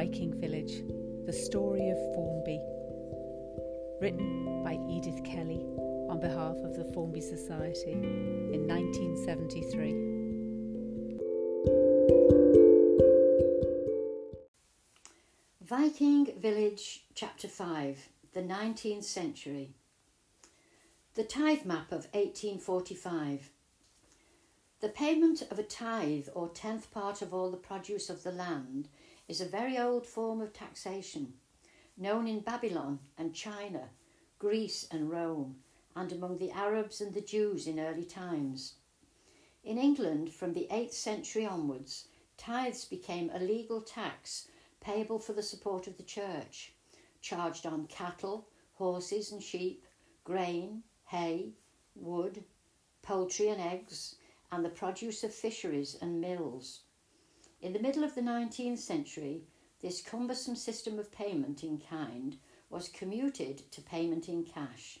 Viking Village The Story of Formby. Written by Edith Kelly on behalf of the Formby Society in 1973. Viking Village, Chapter 5 The 19th Century. The Tithe Map of 1845. The payment of a tithe or tenth part of all the produce of the land is a very old form of taxation, known in Babylon and China, Greece and Rome, and among the Arabs and the Jews in early times. In England, from the 8th century onwards, tithes became a legal tax payable for the support of the church, charged on cattle, horses and sheep, grain, hay, wood, poultry and eggs, and the produce of fisheries and mills. In the middle of the 19th century, this cumbersome system of payment in kind was commuted to payment in cash.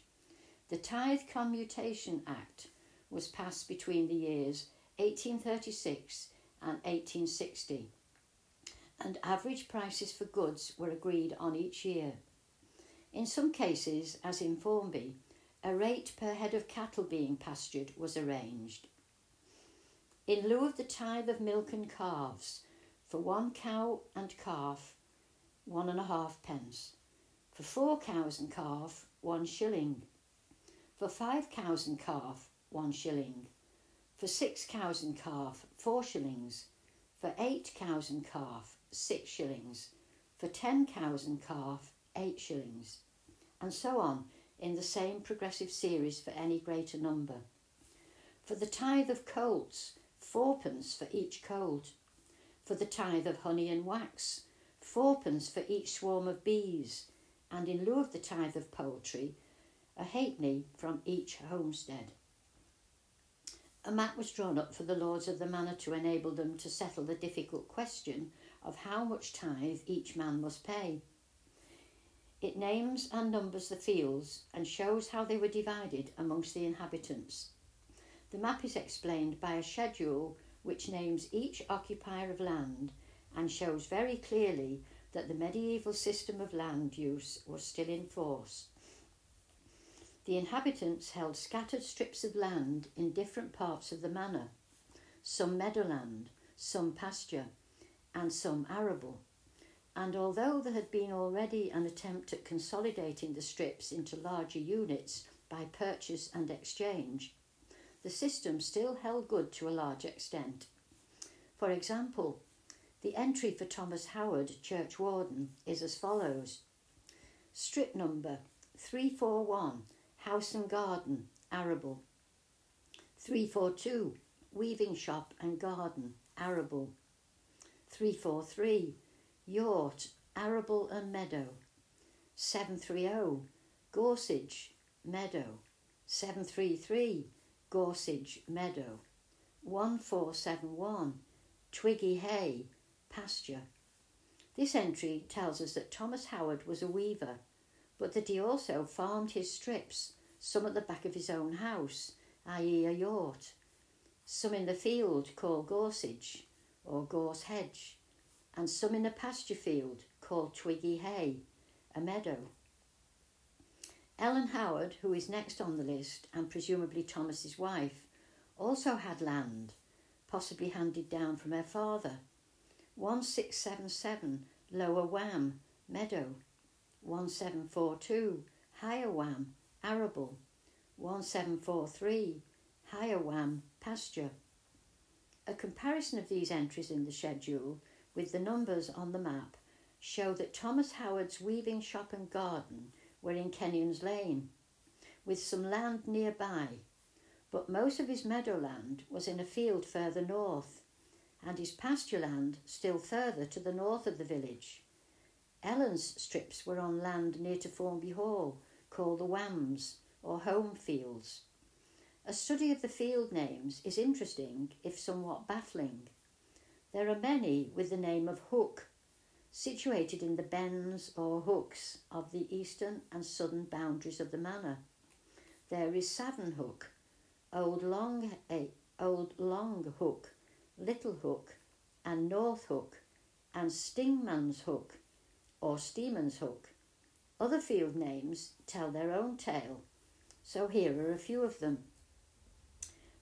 The Tithe Commutation Act was passed between the years 1836 and 1860, and average prices for goods were agreed on each year. In some cases, as in Formby, a rate per head of cattle being pastured was arranged in lieu of the tithe of milk and calves, for one cow and calf, one and a half pence. For four cows and calf, one shilling. For five cows and calf, one shilling. For six cows and calf, four shillings. For eight cows and calf, six shillings. For ten cows and calf, eight shillings. And so on in the same progressive series for any greater number. For the tithe of colts, fourpence for each colt. For the tithe of honey and wax, fourpence for each swarm of bees, and in lieu of the tithe of poultry, a halfpenny from each homestead. A map was drawn up for the lords of the manor to enable them to settle the difficult question of how much tithe each man must pay. It names and numbers the fields and shows how they were divided amongst the inhabitants. The map is explained by a schedule which names each occupier of land and shows very clearly that the medieval system of land use was still in force. The inhabitants held scattered strips of land in different parts of the manor, some meadowland, some pasture, and some arable. And although there had been already an attempt at consolidating the strips into larger units by purchase and exchange, the system still held good to a large extent. For example, the entry for Thomas Howard, churchwarden, is as follows Strip number 341, House and Garden, Arable. 342, Weaving Shop and Garden, Arable. 343, Yort, Arable and Meadow. 730, Gorsage, Meadow. 733, Gorsage Meadow. 1471 Twiggy Hay Pasture. This entry tells us that Thomas Howard was a weaver, but that he also farmed his strips, some at the back of his own house, i.e., a yort, some in the field called Gorsage or Gorse Hedge, and some in a pasture field called Twiggy Hay, a meadow. Ellen Howard, who is next on the list, and presumably Thomas's wife, also had land, possibly handed down from her father. 1677 Lower Wham, Meadow. 1742 Higher Wham, Arable. 1743 Higher Wham, Pasture. A comparison of these entries in the schedule with the numbers on the map show that Thomas Howard's weaving shop and garden were in Kenyon's Lane, with some land nearby, but most of his meadowland was in a field further north, and his pasture land still further to the north of the village. Ellen's strips were on land near to Formby Hall, called the Whams, or home fields. A study of the field names is interesting, if somewhat baffling. There are many with the name of Hook, situated in the bends or hooks of the eastern and southern boundaries of the manor. There is Savin Hook, Old Long, eh, Old Long Hook, Little Hook, and North Hook, and Stingman's Hook or Steeman's Hook. Other field names tell their own tale, so here are a few of them.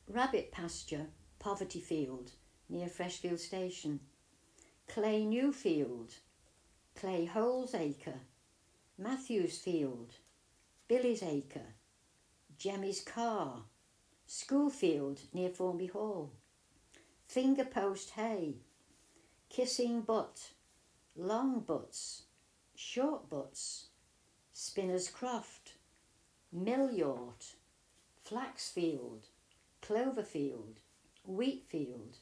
Rabbit Pasture, Poverty Field, near Freshfield Station. Clay Newfield, Clay Holes Acre, Matthews Field, Billy's Acre, Jemmy's Car, Schoolfield near Formby Hall, Fingerpost Hay, Kissing Butt, Long Butts, Short Butts, Spinner's Croft, Millyort, Flaxfield, Cloverfield, Wheatfield,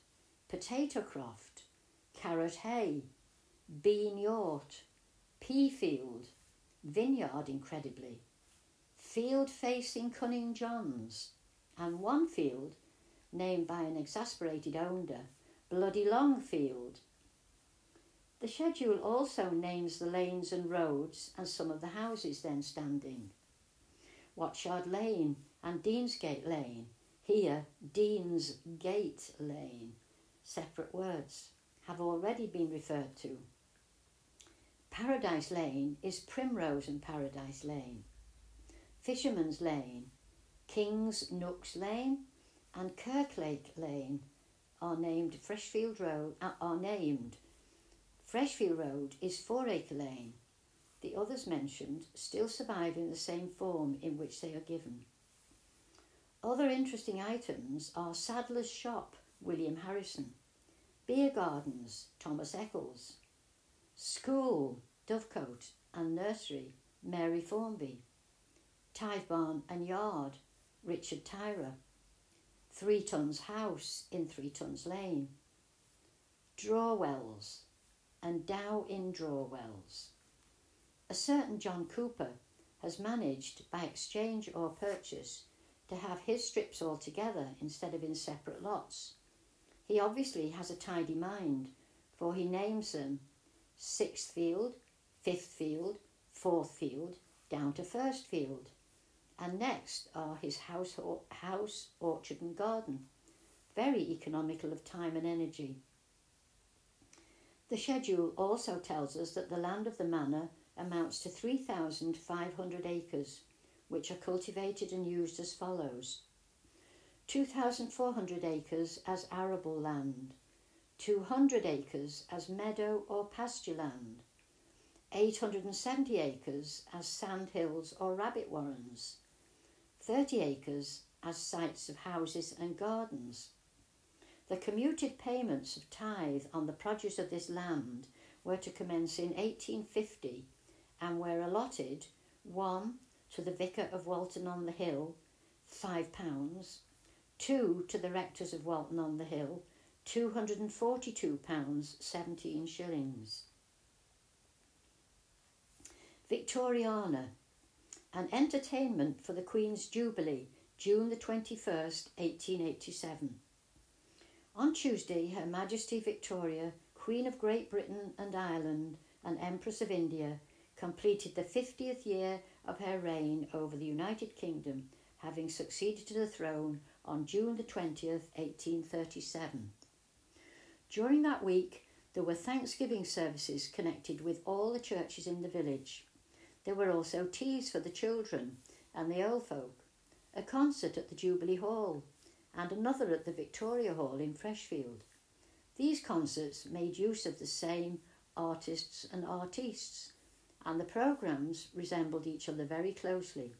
Potato Croft, Carrot Hay, Bean Yort, Pea Field, Vineyard incredibly, field facing Cunning Johns, and one field named by an exasperated owner, Bloody Longfield. The schedule also names the lanes and roads and some of the houses then standing. Watchyard Lane and Deansgate Lane, here Dean's Gate Lane, separate words, have already been referred to. Paradise Lane is Primrose and Paradise Lane. Fisherman's Lane, King's Nooks Lane, and Kirklake Lane are named Freshfield Road uh, are named. Freshfield Road is Four Acre Lane. The others mentioned still survive in the same form in which they are given. Other interesting items are Sadler's Shop, William Harrison, Beer Gardens, Thomas Eccles, School, Dovecote, and Nursery, Mary Formby, Tithe Barn and Yard, Richard Tyra, Three Tuns House in Three Tuns Lane, Drawwells and Dow in Drawwells. A certain John Cooper has managed, by exchange or purchase, to have his strips all together instead of in separate lots. He obviously has a tidy mind, for he names them sixth field, fifth field, fourth field, down to first field. And next are his house, house, orchard, and garden, very economical of time and energy. The schedule also tells us that the land of the manor amounts to 3,500 acres, which are cultivated and used as follows 2,400 acres as arable land, 200 acres as meadow or pasture land, 870 acres as sand hills or rabbit warrens, 30 acres as sites of houses and gardens. The commuted payments of tithe on the produce of this land were to commence in 1850 and were allotted 1 to the vicar of Walton on the Hill, £5, 2 to the rectors of Walton on the Hill, £242, 17 shillings. Victoriana an entertainment for the Queen's Jubilee, June the 21st, 1887. On Tuesday, Her Majesty Victoria, Queen of Great Britain and Ireland and Empress of India, completed the 50th year of her reign over the United Kingdom, having succeeded to the throne on June the 20th, 1837. During that week, there were Thanksgiving services connected with all the churches in the village. There were also teas for the children and the old folk, a concert at the Jubilee Hall, and another at the Victoria Hall in Freshfield. These concerts made use of the same artists and artistes, and the programmes resembled each other very closely.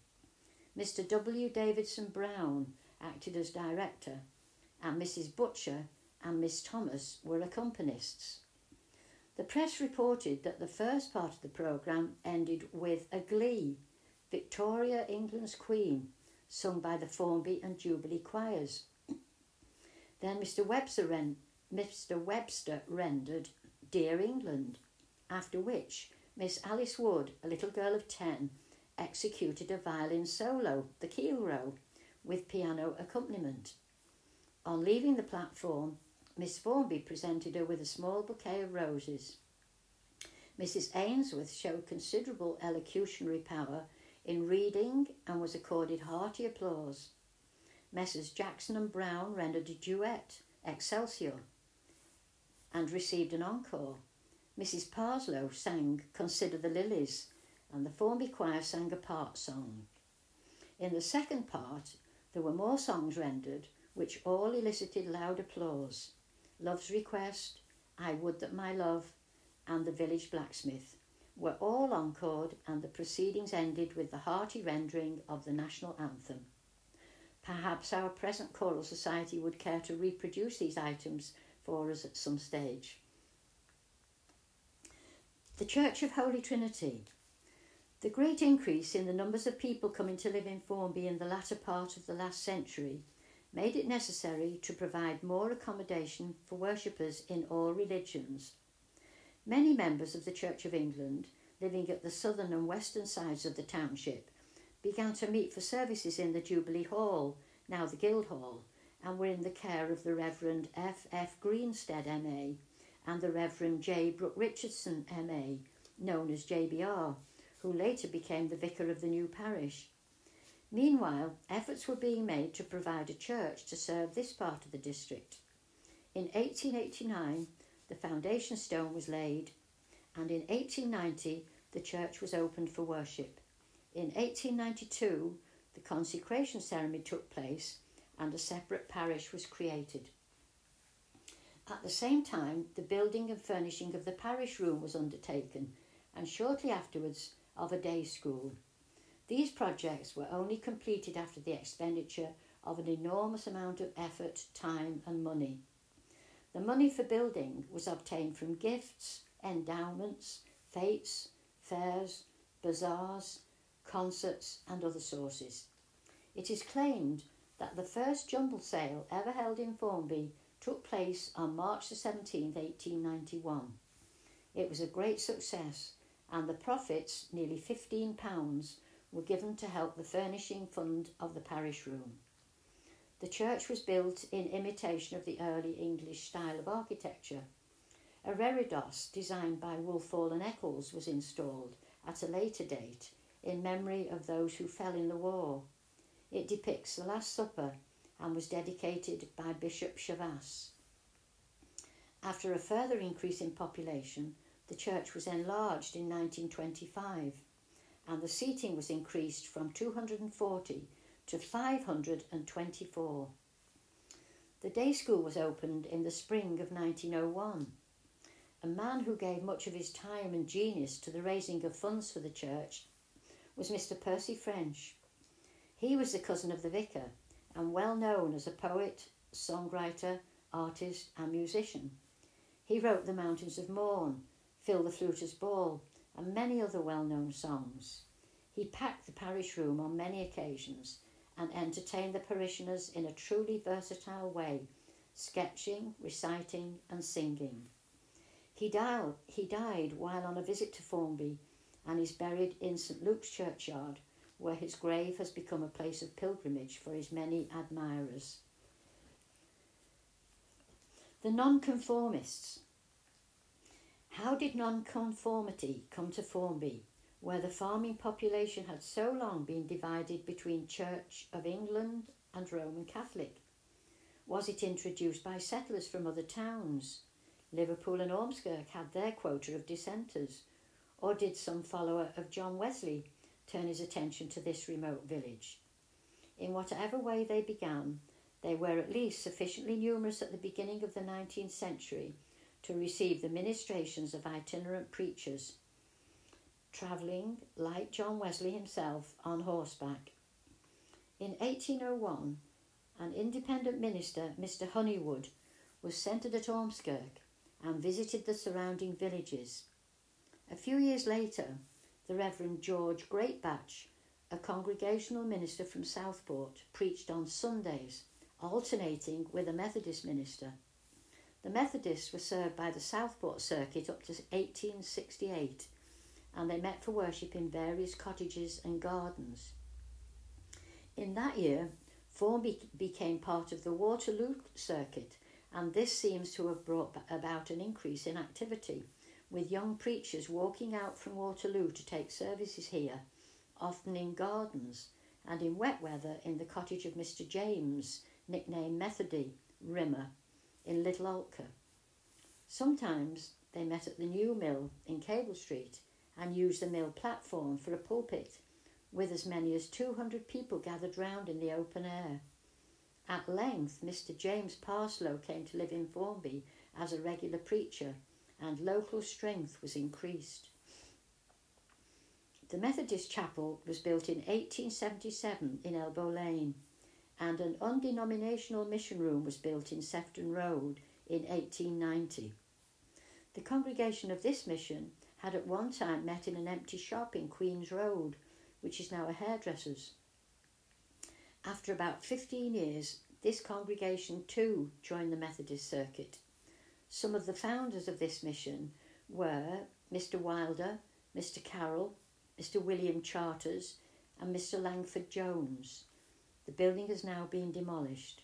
Mr. W. Davidson Brown acted as director, and Mrs. Butcher and Miss Thomas were accompanists. The press reported that the first part of the programme ended with a glee, Victoria, England's Queen, sung by the Formby and Jubilee choirs. then Mr. Webster, ren- Mr. Webster rendered Dear England, after which Miss Alice Wood, a little girl of ten, executed a violin solo, the keel row, with piano accompaniment. On leaving the platform, Miss Formby presented her with a small bouquet of roses. Mrs. Ainsworth showed considerable elocutionary power in reading and was accorded hearty applause. Messrs. Jackson and Brown rendered a duet, Excelsior, and received an encore. Mrs. Parslow sang Consider the Lilies, and the Formby Choir sang a part song. In the second part, there were more songs rendered, which all elicited loud applause. Love's Request, I Would That My Love, and The Village Blacksmith were all encored, and the proceedings ended with the hearty rendering of the national anthem. Perhaps our present choral society would care to reproduce these items for us at some stage. The Church of Holy Trinity. The great increase in the numbers of people coming to live in Formby in the latter part of the last century made it necessary to provide more accommodation for worshippers in all religions. Many members of the Church of England, living at the southern and western sides of the township, began to meet for services in the Jubilee Hall, now the Guildhall, and were in the care of the Reverend F. F. Greenstead, M.A., and the Reverend J. Brooke Richardson, M.A., known as JBR, who later became the vicar of the new parish. Meanwhile, efforts were being made to provide a church to serve this part of the district. In 1889, the foundation stone was laid, and in 1890, the church was opened for worship. In 1892, the consecration ceremony took place and a separate parish was created. At the same time, the building and furnishing of the parish room was undertaken, and shortly afterwards, of a day school. These projects were only completed after the expenditure of an enormous amount of effort, time, and money. The money for building was obtained from gifts, endowments, fetes, fairs, bazaars, concerts, and other sources. It is claimed that the first jumble sale ever held in Formby took place on March 17, 1891. It was a great success, and the profits, nearly £15, were given to help the furnishing fund of the parish room. The church was built in imitation of the early English style of architecture. A reredos designed by Woolfall and Eccles was installed at a later date in memory of those who fell in the war. It depicts the Last Supper and was dedicated by Bishop Chavasse. After a further increase in population, the church was enlarged in 1925 and the seating was increased from 240 to 524. The day school was opened in the spring of 1901. A man who gave much of his time and genius to the raising of funds for the church was Mr. Percy French. He was the cousin of the vicar and well known as a poet, songwriter, artist, and musician. He wrote The Mountains of Mourne, Phil the Fluter's Ball, and many other well known songs. He packed the parish room on many occasions and entertained the parishioners in a truly versatile way, sketching, reciting, and singing. He died, he died while on a visit to Formby and is buried in St Luke's churchyard, where his grave has become a place of pilgrimage for his many admirers. The Nonconformists. How did nonconformity come to Formby, where the farming population had so long been divided between Church of England and Roman Catholic? Was it introduced by settlers from other towns? Liverpool and Ormskirk had their quota of dissenters. Or did some follower of John Wesley turn his attention to this remote village? In whatever way they began, they were at least sufficiently numerous at the beginning of the 19th century to receive the ministrations of itinerant preachers, travelling, like John Wesley himself, on horseback. In 1801, an independent minister, Mr. Honeywood, was centred at Ormskirk and visited the surrounding villages. A few years later, the Reverend George Greatbatch, a congregational minister from Southport, preached on Sundays, alternating with a Methodist minister. The Methodists were served by the Southport Circuit up to 1868, and they met for worship in various cottages and gardens. In that year, Formby became part of the Waterloo Circuit, and this seems to have brought about an increase in activity, with young preachers walking out from Waterloo to take services here, often in gardens, and in wet weather in the cottage of Mr. James, nicknamed Methody, Rimmer, in Little Altcar. Sometimes they met at the New Mill in Cable Street and used the mill platform for a pulpit, with as many as 200 people gathered round in the open air. At length, Mr. James Parslow came to live in Formby as a regular preacher, and local strength was increased. The Methodist chapel was built in 1877 in Elbow Lane, and an undenominational mission room was built in Sefton Road in 1890. The congregation of this mission had at one time met in an empty shop in Queen's Road, which is now a hairdresser's. After about 15 years, this congregation too joined the Methodist circuit. Some of the founders of this mission were Mr. Wilder, Mr. Carroll, Mr. William Charters, and Mr. Langford Jones. The building has now been demolished.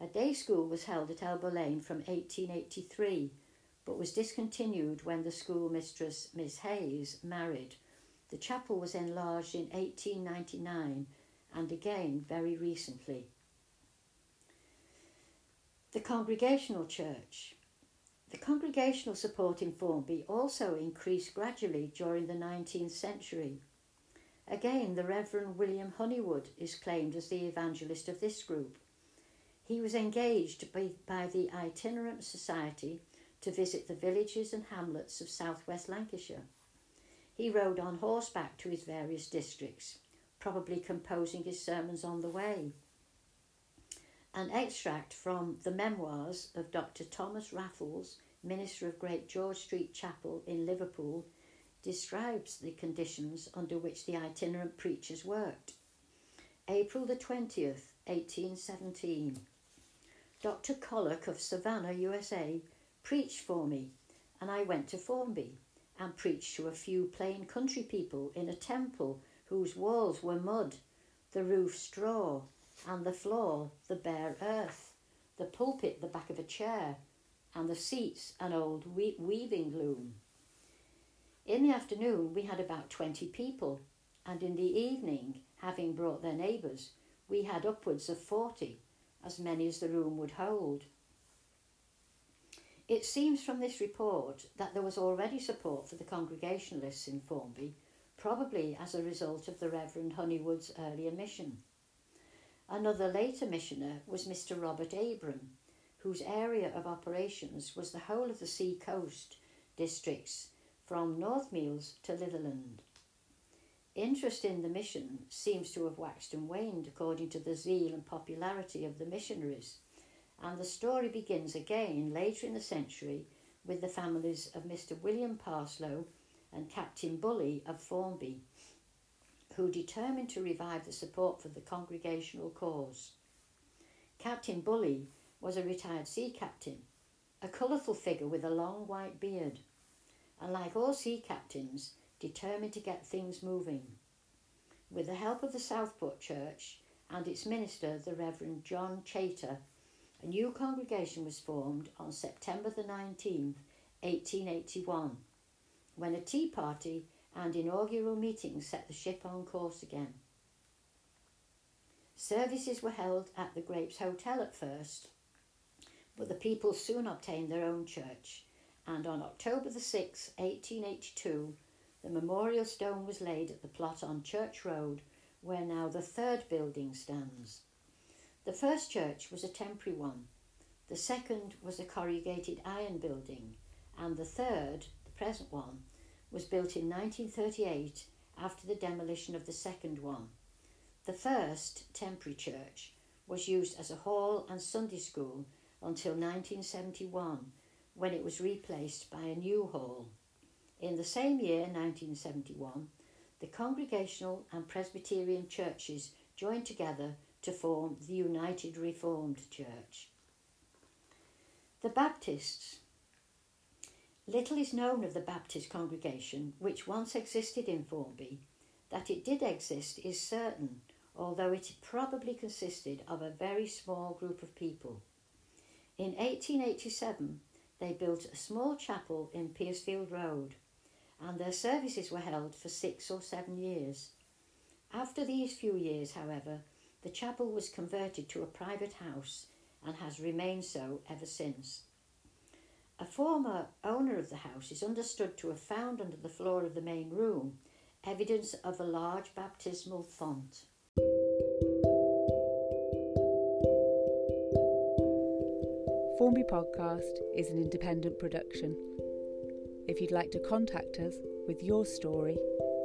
A day school was held at Elbow Lane from 1883, but was discontinued when the schoolmistress, Miss Hayes, married. The chapel was enlarged in 1899 and again very recently. The Congregational Church. The congregational support in Formby also increased gradually during the 19th century. Again, the Reverend William Honeywood is claimed as the evangelist of this group. He was engaged by, by the Itinerant Society to visit the villages and hamlets of southwest Lancashire. He rode on horseback to his various districts, probably composing his sermons on the way. An extract from the memoirs of Dr. Thomas Raffles, minister of Great George Street Chapel in Liverpool, describes the conditions under which the itinerant preachers worked. April the 20th, 1817. Dr. Kollock of Savannah, USA, preached for me, and I went to Formby and preached to a few plain country people in a temple whose walls were mud, the roof straw, and the floor the bare earth, the pulpit the back of a chair, and the seats an old weaving loom. In the afternoon, we had about 20 people, and in the evening, having brought their neighbours, we had upwards of 40, as many as the room would hold. It seems from this report that there was already support for the Congregationalists in Formby, probably as a result of the Reverend Honeywood's earlier mission. Another later missioner was Mr. Robert Abram, whose area of operations was the whole of the sea coast districts from North Meols to Litherland. Interest in the mission seems to have waxed and waned according to the zeal and popularity of the missionaries, and the story begins again later in the century with the families of Mr. William Parslow and Captain Bully of Formby, who determined to revive the support for the congregational cause. Captain Bully was a retired sea captain, a colourful figure with a long white beard, and like all sea captains, determined to get things moving. With the help of the Southport Church and its minister, the Reverend John Chater, a new congregation was formed on September the 19th, 1881, when a tea party and inaugural meetings set the ship on course again. Services were held at the Grapes Hotel at first, but the people soon obtained their own church, and on October the 6th, 1882, the memorial stone was laid at the plot on Church Road, where now the third building stands. The first church was a temporary one, the second was a corrugated iron building, and the third, the present one, was built in 1938 after the demolition of the second one. The first, temporary church, was used as a hall and Sunday school until 1971 when it was replaced by a new hall. In the same year, 1971, the Congregational and Presbyterian churches joined together to form the United Reformed Church. The Baptists Little is known of the Baptist congregation which once existed in Formby. That it did exist is certain, although it probably consisted of a very small group of people. In 1887, they built a small chapel in Piercefield Road, and their services were held for six or seven years. After these few years, however, the chapel was converted to a private house and has remained so ever since. A former owner of the house is understood to have found under the floor of the main room evidence of a large baptismal font. Podcast is an independent production. If you'd like to contact us with your story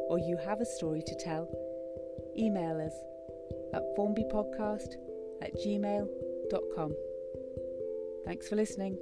or you have a story to tell, email us at formbypodcast at gmail.com. Thanks for listening.